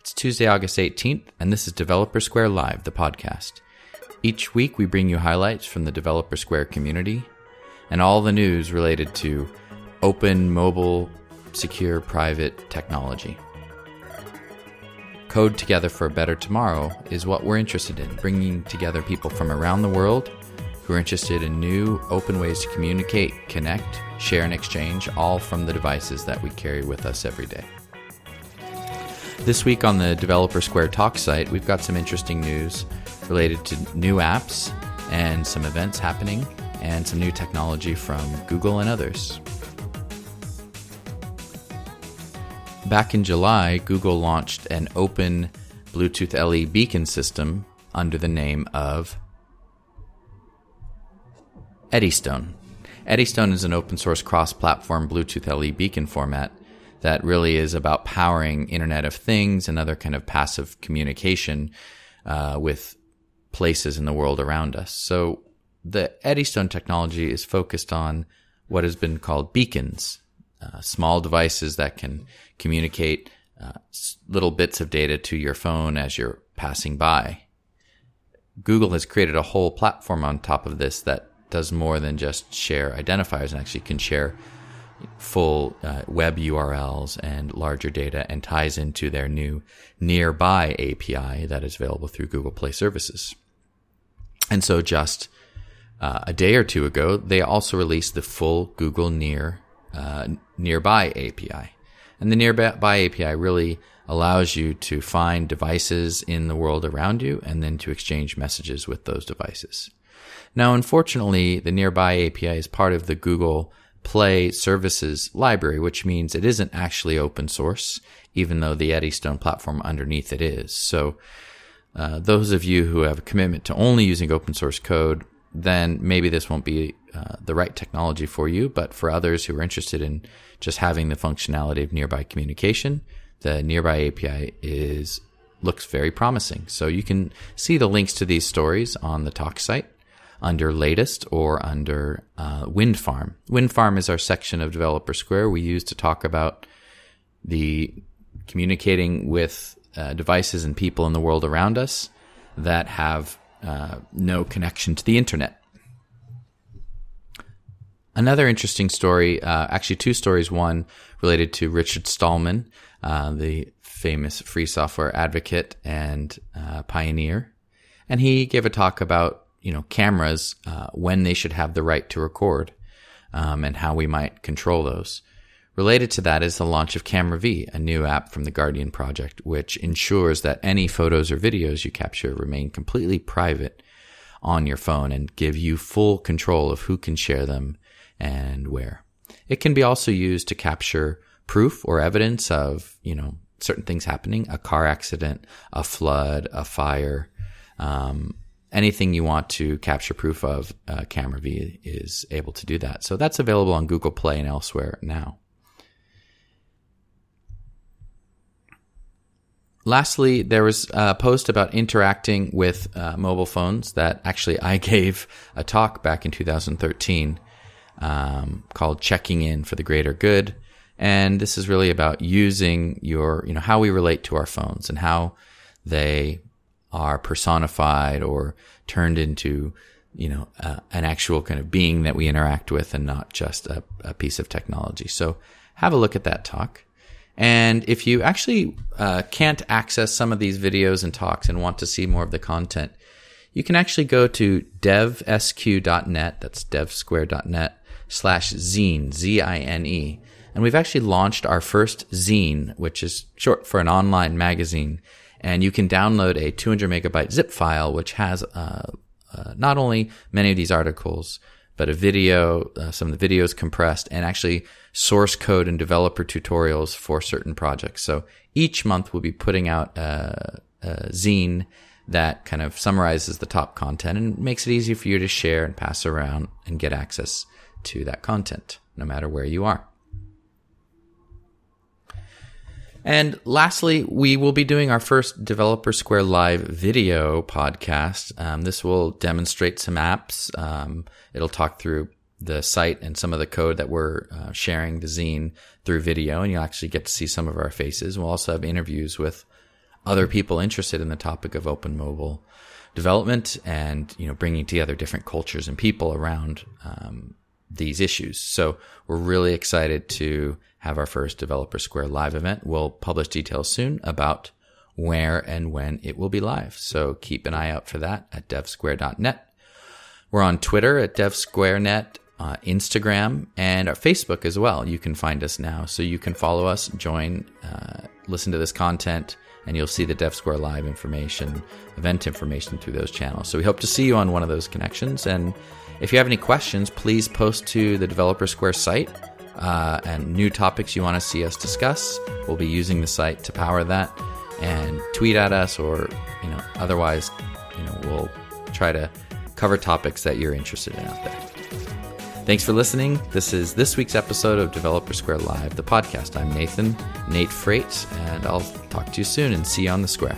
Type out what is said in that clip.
It's Tuesday, August 18th, and this is Developer Square Live, the podcast. Each week, we bring you highlights from the Developer Square community and all the news related to open, mobile, secure, private technology. Code Together for a Better Tomorrow is what we're interested in, bringing together people from around the world who are interested in new, open ways to communicate, connect, share, and exchange, all from the devices that we carry with us every day. This week on the Developer Square Talk site, we've got some interesting news related to new apps and some events happening, and some new technology from Google and others. Back in July, Google launched an open Bluetooth LE beacon system under the name of Eddystone. Eddystone is an open source cross platform Bluetooth LE beacon format that really is about powering Internet of Things and other kind of passive communication uh, with places in the world around us. So the Eddystone technology is focused on what has been called beacons, uh, small devices that can communicate uh, little bits of data to your phone as you're passing by. Google has created a whole platform on top of this that does more than just share identifiers and actually can share full uh, web URLs and larger data and ties into their new nearby API that is available through Google Play services. And so just uh, a day or two ago, they also released the full Google Near uh, Nearby API. And the Nearby API really allows you to find devices in the world around you and then to exchange messages with those devices. Now, unfortunately, the Nearby API is part of the Google Play Services library, which means it isn't actually open source, even though the Eddystone platform underneath it is. So, uh, those of you who have a commitment to only using open source code, then maybe this won't be uh, the right technology for you. But for others who are interested in just having the functionality of nearby communication, the Nearby API is looks very promising. So you can see the links to these stories on the talk site under latest or under uh, Wind Farm. Wind Farm is our section of Developer Square we use to talk about the communicating with uh, devices and people in the world around us that have uh, no connection to the internet. Another interesting story, uh, actually, two stories. One related to Richard Stallman, uh, the famous free software advocate and uh, pioneer. And he gave a talk about you know, cameras, uh, when they should have the right to record, um, and how we might control those. Related to that is the launch of Camera V, a new app from the Guardian Project, which ensures that any photos or videos you capture remain completely private on your phone and give you full control of who can share them and where. It can be also used to capture proof or evidence of, you know, certain things happening, a car accident, a flood, a fire, um, anything you want to capture proof of, uh, Camera V is able to do that. So that's available on Google Play and elsewhere now. Lastly, there was a post about interacting with uh, mobile phones that actually I gave a talk back in 2013 um, called "Checking In for the Greater Good," and this is really about using your, you know, how we relate to our phones and how they are personified or turned into, you know, uh, an actual kind of being that we interact with and not just a, a, piece of technology. So have a look at that talk. And if you actually uh, can't access some of these videos and talks and want to see more of the content, you can actually go to devsq.net, that's devsquare.net slash zine, Z-I-N-E. And we've actually launched our first zine, which is short for an online magazine and you can download a 200 megabyte zip file, which has uh, uh, not only many of these articles, but a video, uh, some of the videos compressed, and actually source code and developer tutorials for certain projects. So each month we'll be putting out a, a zine that kind of summarizes the top content and makes it easy for you to share and pass around and get access to that content, no matter where you are. And lastly, we will be doing our first Developer Square Live video podcast. Um, this will demonstrate some apps. Um, it'll talk through the site and some of the code that we're uh, sharing the zine through video, and you'll actually get to see some of our faces. We'll also have interviews with other people interested in the topic of open mobile development and you know bringing together different cultures and people around um, these issues. So we're really excited to have our first Developer Square live event. We'll publish details soon about where and when it will be live. So keep an eye out for that at devsquare.net. We're on Twitter at devsquarenet, uh, Instagram, and our Facebook as well. You can find us now. So you can follow us, join, uh, listen to this content, and you'll see the DevSquare Live information, event information through those channels. So we hope to see you on one of those connections. And if you have any questions, please post to the Developer Square site uh, and new topics you want to see us discuss. We'll be using the site to power that. And tweet at us, or you know, otherwise, you know, we'll try to cover topics that you're interested in out there. Thanks for listening. This is this week's episode of Developer Square Live, the podcast. I'm Nathan, Nate Freitas, and I'll talk to you soon and see you on the square.